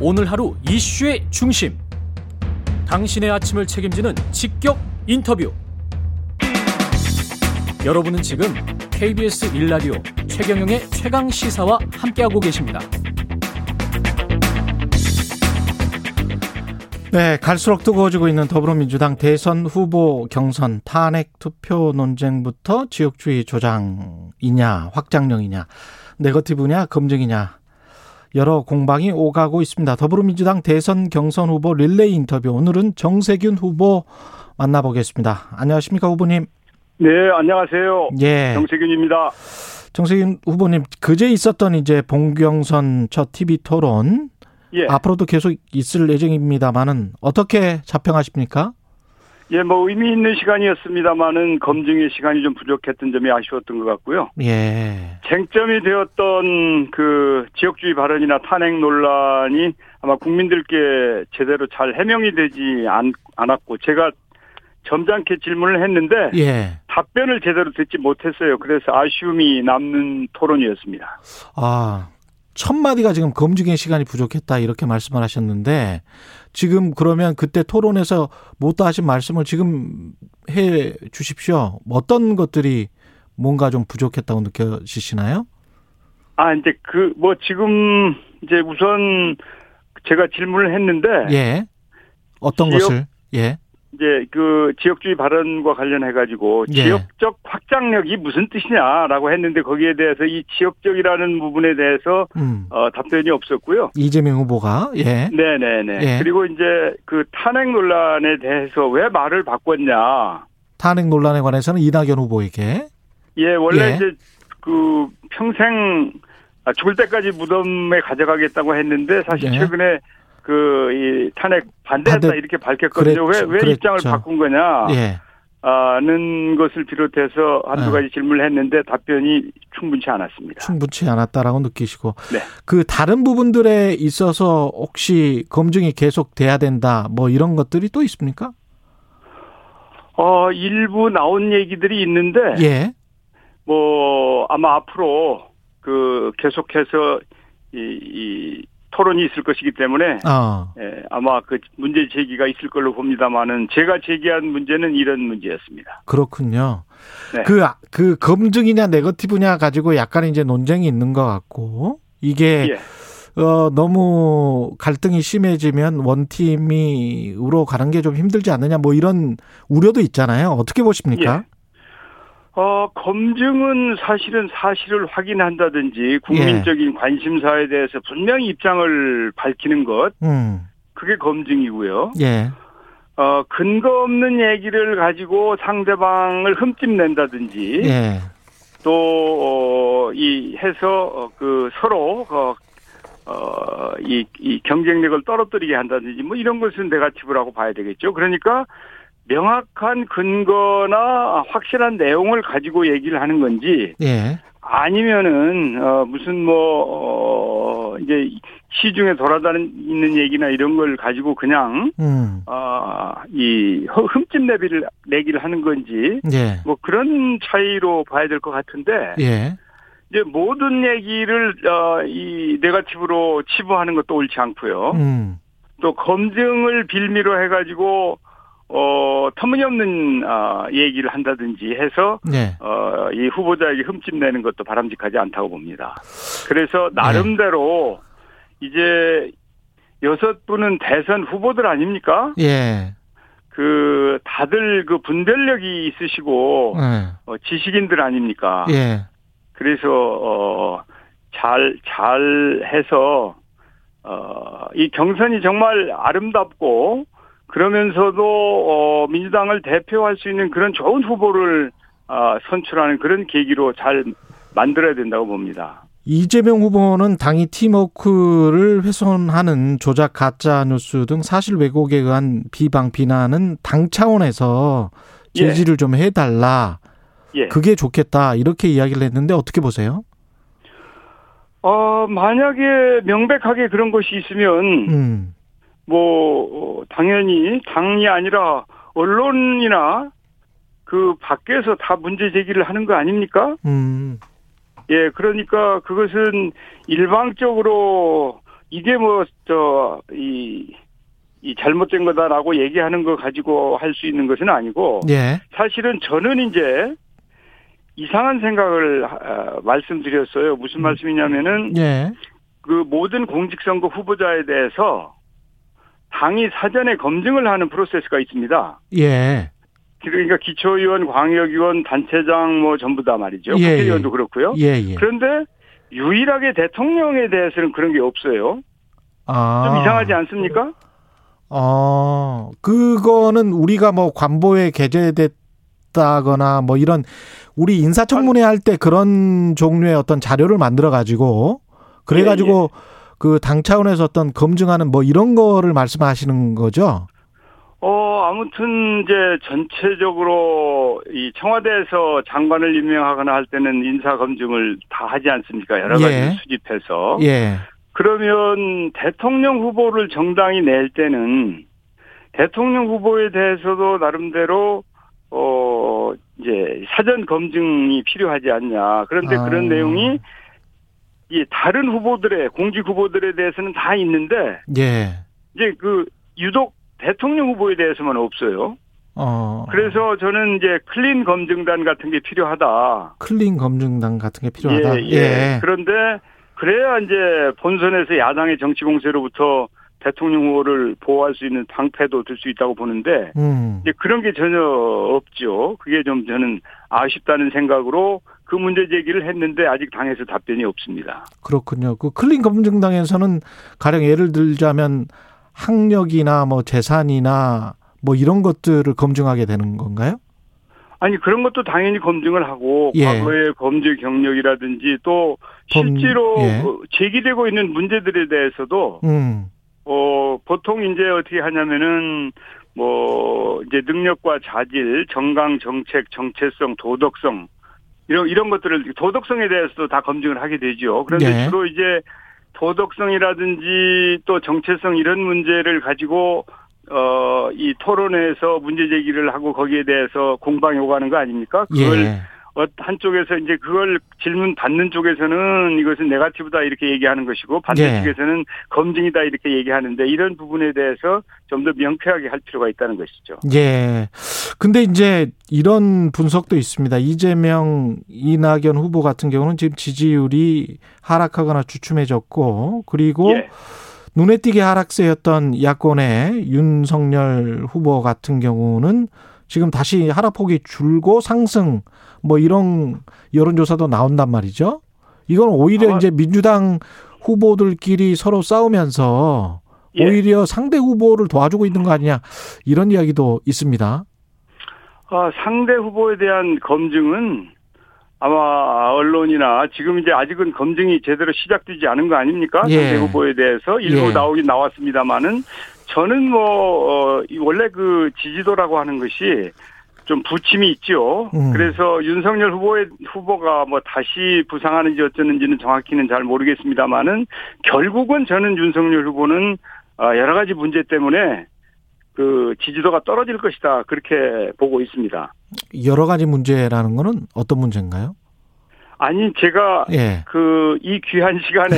오늘 하루 이슈의 중심. 당신의 아침을 책임지는 직격 인터뷰. 여러분은 지금 KBS 일라디오 최경영의 최강 시사와 함께하고 계십니다. 네, 갈수록 뜨거워지고 있는 더불어민주당 대선 후보 경선 탄핵 투표 논쟁부터 지역주의 조장이냐, 확장령이냐, 네거티브냐, 검증이냐, 여러 공방이 오가고 있습니다. 더불어민주당 대선 경선 후보 릴레이 인터뷰. 오늘은 정세균 후보 만나보겠습니다. 안녕하십니까, 후보님? 네, 안녕하세요. 예. 정세균입니다. 정세균 후보님, 그제 있었던 이제 봉경선 첫 TV 토론. 예. 앞으로도 계속 있을 예정입니다만은 어떻게 자평하십니까? 예, 뭐 의미 있는 시간이었습니다만은 검증의 시간이 좀 부족했던 점이 아쉬웠던 것 같고요. 예. 쟁점이 되었던 그 지역주의 발언이나 탄핵 논란이 아마 국민들께 제대로 잘 해명이 되지 않, 않았고 제가 점잖게 질문을 했는데 예. 답변을 제대로 듣지 못했어요. 그래서 아쉬움이 남는 토론이었습니다. 아, 첫 마디가 지금 검증의 시간이 부족했다 이렇게 말씀을 하셨는데 지금 그러면 그때 토론에서 못다 하신 말씀을 지금 해 주십시오. 어떤 것들이 뭔가 좀 부족했다고 느껴지시나요? 아, 이제 그 뭐 지금 이제 우선 제가 질문을 했는데 예. 어떤 지역- 것을? 예. 이제 그 지역주의 발언과 관련해 가지고 예. 지역적 확장력이 무슨 뜻이냐라고 했는데 거기에 대해서 이 지역적이라는 부분에 대해서 음. 어, 답변이 없었고요. 이재명 후보가 예. 네네네. 예. 그리고 이제 그 탄핵 논란에 대해서 왜 말을 바꿨냐. 탄핵 논란에 관해서는 이낙연 후보에게 예, 원래 예. 이제 그 평생 아, 죽을 때까지 무덤에 가져가겠다고 했는데 사실 예. 최근에 그 이 탄핵 반대한다 반대- 이렇게 밝혔거든요. 그랬죠. 왜, 왜 그랬죠. 입장을 바꾼 거냐. 예. 는 것을 비롯해서 한두 네. 가지 질문을 했는데 답변이 충분치 않았습니다. 충분치 않았다라고 느끼시고 네. 그 다른 부분들에 있어서 혹시 검증이 계속 돼야 된다 뭐 이런 것들이 또 있습니까? 어, 일부 나온 얘기들이 있는데, 예. 뭐, 아마 앞으로 그 계속해서 이, 이 토론이 있을 것이기 때문에, 어. 예, 아마 그 문제 제기가 있을 걸로 봅니다만은 제가 제기한 문제는 이런 문제였습니다. 그렇군요. 네. 그, 그 검증이냐 네거티브냐 가지고 약간 이제 논쟁이 있는 것 같고 이게 예. 어, 너무 갈등이 심해지면 원팀이로 가는 게 좀 힘들지 않느냐 뭐 이런 우려도 있잖아요. 어떻게 보십니까? 어, 검증은 사실은 사실을 확인한다든지 국민적인 관심사에 대해서 분명히 입장을 밝히는 것, 음. 그게 검증이고요. 예. 어, 근거 없는 얘기를 가지고 상대방을 흠집낸다든지, 예. 또, 어, 이, 해서, 어, 그, 서로, 어, 어, 이, 이 경쟁력을 떨어뜨리게 한다든지, 뭐 이런 것은 네가티브라고 봐야 되겠죠. 그러니까, 명확한 근거나 확실한 내용을 가지고 얘기를 하는 건지, 예. 아니면은 어 무슨 뭐 어, 이제 시중에 돌아다니는 얘기나 이런 걸 가지고 그냥 음. 아이 흠집 내비를 내기를 하는 건지 예. 뭐 그런 차이로 봐야 될 것 같은데 예. 이제 모든 얘기를 어이 네가티브로 치부하는 것도 옳지 않고요. 음. 또 검증을 빌미로 해가지고 어 터무니없는 아 얘기를 한다든지 해서 예. 어, 이 후보자에게 흠집 내는 것도 바람직하지 않다고 봅니다. 그래서 나름대로 이제 여섯 분은 대선 후보들 아닙니까? 예. 그 다들 그 분별력이 있으시고 예. 어, 지식인들 아닙니까? 예. 그래서 어, 잘 잘 해서 어, 이 경선이 정말 아름답고 그러면서도 어, 민주당을 대표할 수 있는 그런 좋은 후보를 아, 선출하는 그런 계기로 잘 만들어야 된다고 봅니다. 이재명 후보는 당이 팀워크를 훼손하는 조작 가짜 뉴스 등 사실 왜곡에 의한 비방 비난은 당 차원에서 예. 제지를 좀 해달라. 예. 그게 좋겠다. 이렇게 이야기를 했는데 어떻게 보세요? 어, 만약에 명백하게 그런 것이 있으면 음. 뭐 어, 당연히 당이 아니라 언론이나 그 밖에서 다 문제 제기를 하는 거 아닙니까? 음. 예, 그러니까 그것은 일방적으로 이게 뭐 저이 이 잘못된 거다라고 얘기하는 거 가지고 할 수 있는 것은 아니고 예. 사실은 저는 이제 이상한 생각을 아, 말씀드렸어요. 무슨 말씀이냐면은 예. 그 모든 공직선거 후보자에 대해서 당이 사전에 검증을 하는 프로세스가 있습니다. 예. 그러니까 기초의원, 광역의원, 단체장 뭐 전부 다 말이죠. 예, 국회의원도 그렇고요. 예, 예. 그런데 유일하게 대통령에 대해서는 그런 게 없어요. 아. 좀 이상하지 않습니까? 어, 그거는 우리가 뭐 관보에 게재됐다거나 뭐 이런 우리 인사청문회 할 때 그런 종류의 어떤 자료를 만들어 가지고 그래 가지고 그 당 차원에서 어떤 검증하는 뭐 이런 거를 말씀하시는 거죠? 어, 아무튼 이제 전체적으로 이 청와대에서 장관을 임명하거나 할 때는 인사 검증을 다 하지 않습니까? 여러 가지 예. 수집해서. 예. 그러면 대통령 후보를 정당이 낼 때는 대통령 후보에 대해서도 나름대로 어 이제 사전 검증이 필요하지 않냐. 그런데 아. 그런 내용이 이 다른 후보들의 공직 후보들에 대해서는 다 있는데 예. 이제 그 유독 대통령 후보에 대해서만 없어요. 어. 그래서 저는 이제 clean 검증단 같은 게 필요하다. clean 검증단 같은 게 필요하다. 예, 예. 그런데 그래야 이제 본선에서 야당의 정치 공세로부터 대통령 후보를 보호할 수 있는 방패도 들 수 있다고 보는데 음. 이제 그런 게 전혀 없죠. 그게 좀 저는 아쉽다는 생각으로 그 문제 제기를 했는데 아직 당에서 답변이 없습니다. 그렇군요. 그 클린 검증당에서는 가령 예를 들자면 학력이나 뭐 재산이나 뭐 이런 것들을 검증하게 되는 건가요? 아니 그런 것도 당연히 검증을 하고 예. 과거의 범죄 경력이라든지 또 범- 실제로 예. 그 제기되고 있는 문제들에 대해서도 음. 어 보통 이제 어떻게 하냐면은 뭐 이제 능력과 자질, 정강 정책, 정체성, 도덕성 이런 이런 것들을 도덕성에 대해서도 다 검증을 하게 되죠. 그런데 예. 주로 이제 도덕성이라든지 또 정체성 이런 문제를 가지고 어 이 토론회에서 문제 제기를 하고 거기에 대해서 공방 요구하는 거 아닙니까? 그걸 예. 어, 한쪽에서 이제 그걸 질문 받는 쪽에서는 이것은 네가티브다 이렇게 얘기하는 것이고 반대 예. 쪽에서는 검증이다 이렇게 얘기하는데 이런 부분에 대해서 좀 더 명쾌하게 할 필요가 있다는 것이죠. 예. 근데 이제 이런 분석도 있습니다. 이재명, 이낙연 후보 같은 경우는 지금 지지율이 하락하거나 주춤해졌고, 그리고 예. 눈에 띄게 하락세였던 야권의 윤석열 후보 같은 경우는 지금 다시 하락폭이 줄고 상승, 뭐 이런 여론조사도 나온단 말이죠. 이건 오히려 아마- 이제 민주당 후보들끼리 서로 싸우면서 예. 오히려 상대 후보를 도와주고 있는 거 아니냐 이런 이야기도 있습니다. 아, 상대 후보에 대한 검증은 아마 언론이나 지금 이제 아직은 검증이 제대로 시작되지 않은 거 아닙니까? 예. 상대 후보에 대해서 일부 예. 나오긴 나왔습니다만은 저는 뭐, 어, 이 원래 그 지지도라고 하는 것이 좀 부침이 있죠. 음. 그래서 윤석열 후보의 후보가 뭐 다시 부상하는지 어쩌는지는 정확히는 잘 모르겠습니다만은 결국은 저는 윤석열 후보는 어, 여러 가지 문제 때문에 그 지지도가 떨어질 것이다 그렇게 보고 있습니다. 여러 가지 문제라는 거는 어떤 문제인가요? 아니 제가 예. 그이 귀한 시간에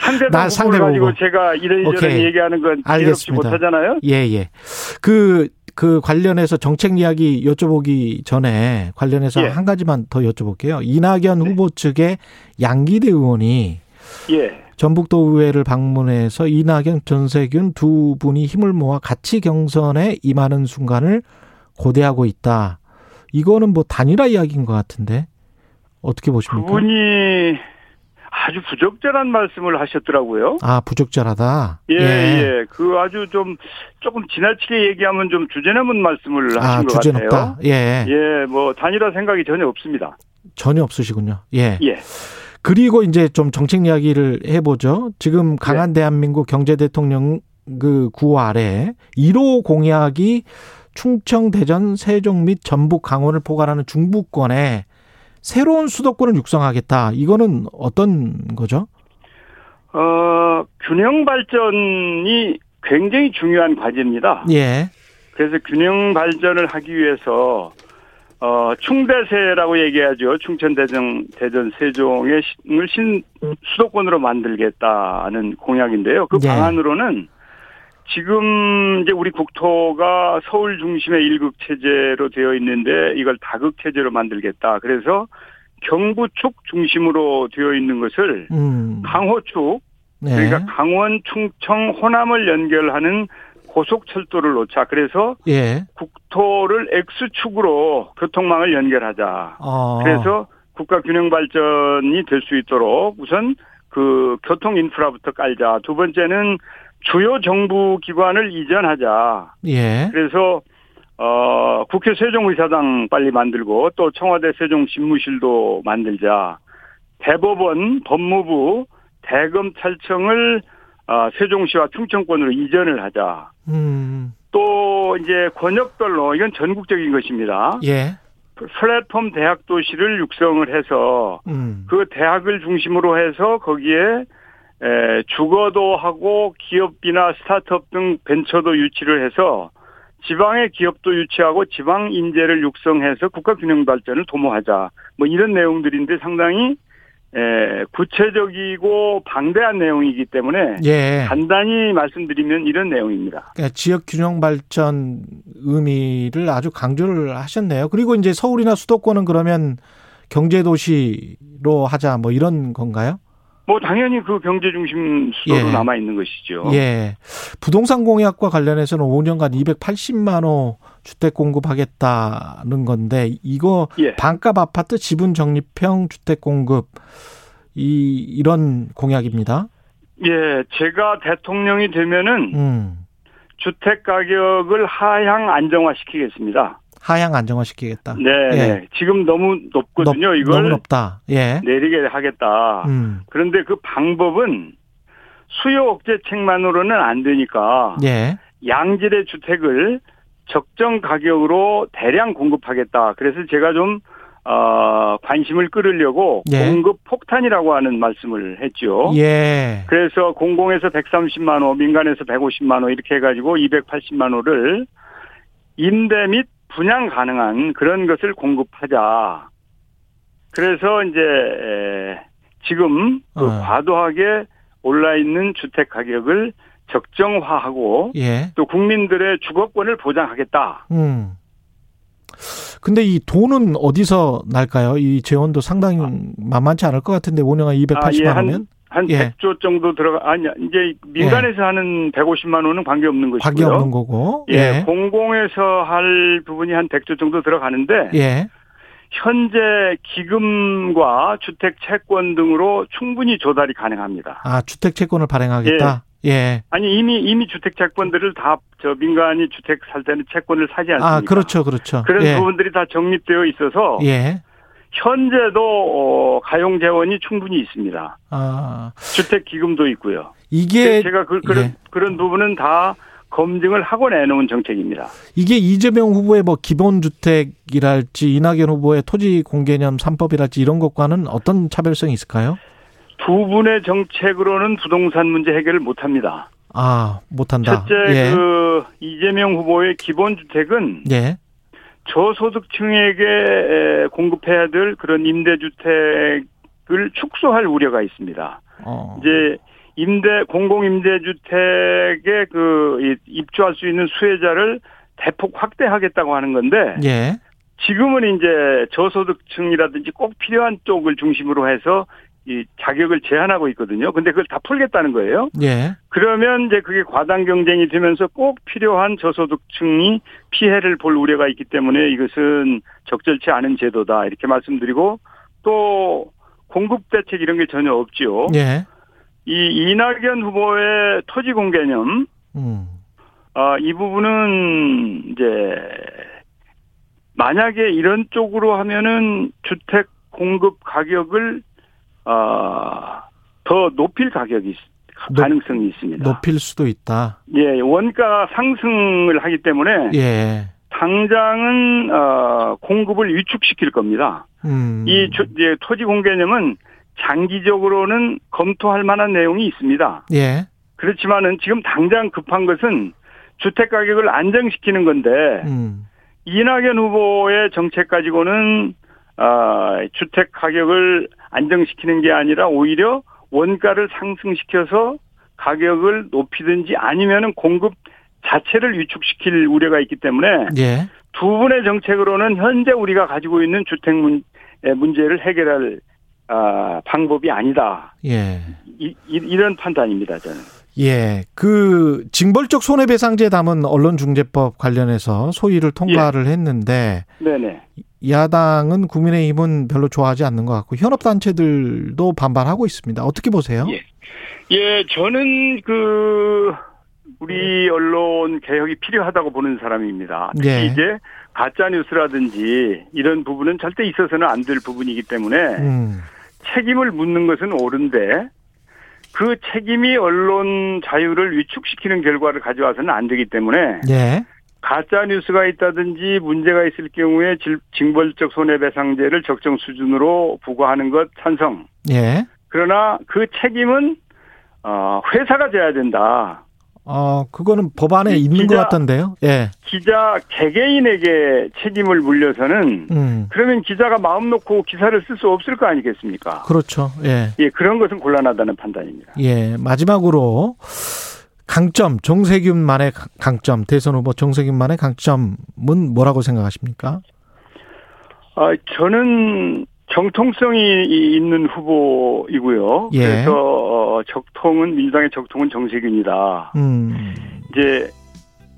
상대방 상대 가지고. 제가 이런저런 오케이. 얘기하는 건 알겠습니다. 못하잖아요. 예, 예. 그, 그 관련해서 정책 이야기 여쭤보기 전에 관련해서 예. 한 가지만 더 여쭤볼게요. 이낙연 네. 후보 측의 양기대 의원이 예. 전북도 의회를 방문해서 이낙연, 전세균 두 분이 힘을 모아 같이 경선에 임하는 순간을 고대하고 있다. 이거는 뭐 단일화 이야기인 것 같은데 어떻게 보십니까? 그분이 아주 부적절한 말씀을 하셨더라고요. 아 부적절하다. 예, 예. 그 아주 좀 조금 지나치게 얘기하면 좀 주제넘은 말씀을 아 하신 것 주제 같아요. 예. 예, 뭐 단일화 생각이 전혀 없습니다. 전혀 없으시군요. 예. 예. 그리고 이제 좀 정책 이야기를 해보죠. 지금 강한 대한민국 경제 대통령 그구 아래 1호 공약이 충청, 대전, 세종 및 전북, 강원을 포괄하는 중부권에 새로운 수도권을 육성하겠다. 이거는 어떤 거죠? 어, 균형 발전이 굉장히 중요한 과제입니다. 예. 그래서 균형 발전을 하기 위해서 어, 충대세라고 얘기하죠. 충청, 대전, 대전, 세종의 을 신, 수도권으로 만들겠다는 공약인데요. 그 예. 방안으로는 지금 이제 우리 국토가 서울 중심의 일극 체제로 되어 있는데 이걸 다극 체제로 만들겠다. 그래서 경부축 중심으로 되어 있는 것을 음. 강호축, 네. 그러니까 강원, 충청, 호남을 연결하는 고속철도를 놓자. 그래서 예. 국토를 X축으로 교통망을 연결하자. 어. 그래서 국가 균형 발전이 될 수 있도록 우선 그 교통 인프라부터 깔자. 두 번째는 주요 정부 기관을 이전하자. 예. 그래서 어 국회 세종의사당 빨리 만들고 또 청와대 세종집무실도 만들자. 대법원, 법무부, 대검찰청을 어, 세종시와 충청권으로 이전을 하자. 음. 또 이제 권역별로 이건 전국적인 것입니다. 예. 플랫폼 대학 도시를 육성을 해서 음. 그 대학을 중심으로 해서 거기에 에, 주거도 하고 기업이나 스타트업 등 벤처도 유치를 해서 지방의 기업도 유치하고 지방 인재를 육성해서 국가 균형 발전을 도모하자. 뭐 이런 내용들인데 상당히 에, 구체적이고 방대한 내용이기 때문에 예. 간단히 말씀드리면 이런 내용입니다. 그러니까 지역 균형 발전 의미를 아주 강조를 하셨네요. 그리고 이제 서울이나 수도권은 그러면 경제 도시로 하자 뭐 이런 건가요? 뭐 당연히 그 경제 중심 수도로 예. 남아 있는 것이죠. 예. 부동산 공약과 관련해서는 5년간 280만 호 주택 공급하겠다는 건데 이거 예. 반값 아파트 지분 적립형 주택 공급 이 이런 공약입니다. 예, 제가 대통령이 되면은 음. 주택 가격을 하향 안정화시키겠습니다. 하향 안정화시키겠다. 네, 예. 네. 지금 너무 높거든요. 높- 이걸 너무 높다. 예. 내리게 하겠다. 음. 그런데 그 방법은 수요 억제책만으로는 안 되니까 예. 양질의 주택을 적정 가격으로 대량 공급하겠다. 그래서 제가 좀 어, 관심을 끌으려고 예. 공급 폭탄이라고 하는 말씀을 했죠. 예. 그래서 공공에서 130만 호, 민간에서 150만 호 이렇게 해가지고 280만 호를 임대 및 분양 가능한 그런 것을 공급하자. 그래서 이제 에, 지금 그 어. 과도하게 올라 있는 주택 가격을 적정화하고 예. 또 국민들의 주거권을 보장하겠다. 음. 근데 이 돈은 어디서 날까요? 이 재원도 상당히 만만치 않을 것 같은데 5년간 280만 아, 예, 한- 원면 한 예. 100조 정도 들어가 아니 이제 민간에서 하는 150만 원은 관계 없는 것이고요. 관계 없는 거고. 예, 예. 공공에서 할 부분이 한 100조 정도 들어가는데 예. 현재 기금과 주택 채권 등으로 충분히 조달이 가능합니다. 아, 주택 채권을 발행하겠다. 예. 아니 이미 이미 주택 채권들을 다 저 민간이 주택 살 때는 채권을 사지 않습니까? 아, 그렇죠. 그렇죠. 그런 예. 부분들이 다 정립되어 있어서 예. 현재도 어, 가용 재원이 충분히 있습니다. 아, 주택 기금도 있고요. 이게 제가 그, 그런 예. 그런 부분은 다 검증을 하고 내놓은 정책입니다. 이게 이재명 후보의 뭐 기본 주택이랄지 이낙연 후보의 토지 공개념 3법이랄지 이런 것과는 어떤 차별성이 있을까요? 두 분의 정책으로는 부동산 문제 해결을 못 합니다. 아, 못 한다. 첫째 예. 그 이재명 후보의 기본 주택은 예. 저소득층에게 에, 공급해야 될 그런 임대주택을 축소할 우려가 있습니다. 어. 이제 임대 공공 임대주택에 그 이- 입주할 수 있는 수혜자를 대폭 확대하겠다고 하는 건데 예. 지금은 이제 저소득층이라든지 꼭 필요한 쪽을 중심으로 해서 이 자격을 제한하고 있거든요. 근데 그걸 다 풀겠다는 거예요. 예. 그러면 이제 그게 과당 경쟁이 되면서 꼭 필요한 저소득층이 피해를 볼 우려가 있기 때문에 이것은 적절치 않은 제도다 이렇게 말씀드리고 또 공급 대책 이런 게 전혀 없지요. 예. 이 이낙연 후보의 토지 공개념 음. 아, 이 부분은 이제 만약에 이런 쪽으로 하면은 주택 공급 가격을 아, 더 높일 가격이 가능성이 있습니다. 높일 수도 있다. 예, 원가 상승을 하기 때문에 예. 당장은 어, 공급을 위축시킬 겁니다. 음. 이 주- 이제 토지 공개념은 장기적으로는 검토할 만한 내용이 있습니다. 예. 그렇지만은 지금 당장 급한 것은 주택 가격을 안정시키는 건데 음. 이낙연 후보의 정책 가지고는 아, 주택 가격을 안정시키는 게 아니라 오히려 원가를 상승시켜서 가격을 높이든지 아니면은 공급 자체를 위축시킬 우려가 있기 때문에 예. 두 분의 정책으로는 현재 우리가 가지고 있는 주택 문, 문제를 해결할 아, 방법이 아니다. 예. 이, 이, 런 판단입니다, 저는. 예. 그 징벌적 손해배상제 담은 언론중재법 관련해서 소위를 통과를 예. 했는데 네네. 야당은 국민의힘은 별로 좋아하지 않는 것 같고 현업단체들도 반발하고 있습니다. 어떻게 보세요? 예. 예, 저는 그 우리 언론 개혁이 필요하다고 보는 사람입니다. 예. 이제 가짜 뉴스라든지 이런 부분은 절대 있어서는 안 될 부분이기 때문에 음. 책임을 묻는 것은 옳은데 그 책임이 언론 자유를 위축시키는 결과를 가져와서는 안 되기 때문에 예. 가짜 뉴스가 있다든지 문제가 있을 경우에 징벌적 손해배상제를 적정 수준으로 부과하는 것 찬성. 예. 그러나 그 책임은 어 회사가 져야 된다. 어, 그거는 법안에 있는 기자, 것 같던데요. 예. 기자 개개인에게 책임을 물려서는 음. 그러면 기자가 마음 놓고 기사를 쓸 수 없을 거 아니겠습니까? 그렇죠. 예. 예, 그런 것은 곤란하다는 판단입니다. 예. 마지막으로 강점 정세균만의 강점 대선 후보 정세균만의 강점은 뭐라고 생각하십니까? 아, 저는 정통성이 있는 후보이고요. 예. 그래서 어, 적통은 민주당의 적통은 정세균이다. 음. 이제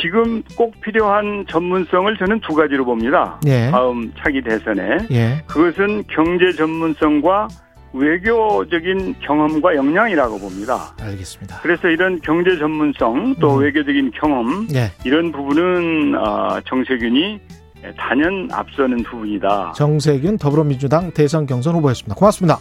지금 꼭 필요한 전문성을 저는 두 가지로 봅니다. 예. 다음 차기 대선에 예. 그것은 경제 전문성과 외교적인 경험과 역량이라고 봅니다. 알겠습니다. 그래서 이런 경제 전문성 또 음. 외교적인 경험 예. 이런 부분은 어, 정세균이 단연 앞서는 부분이다. 정세균 더불어민주당 대선 경선 후보였습니다. 고맙습니다.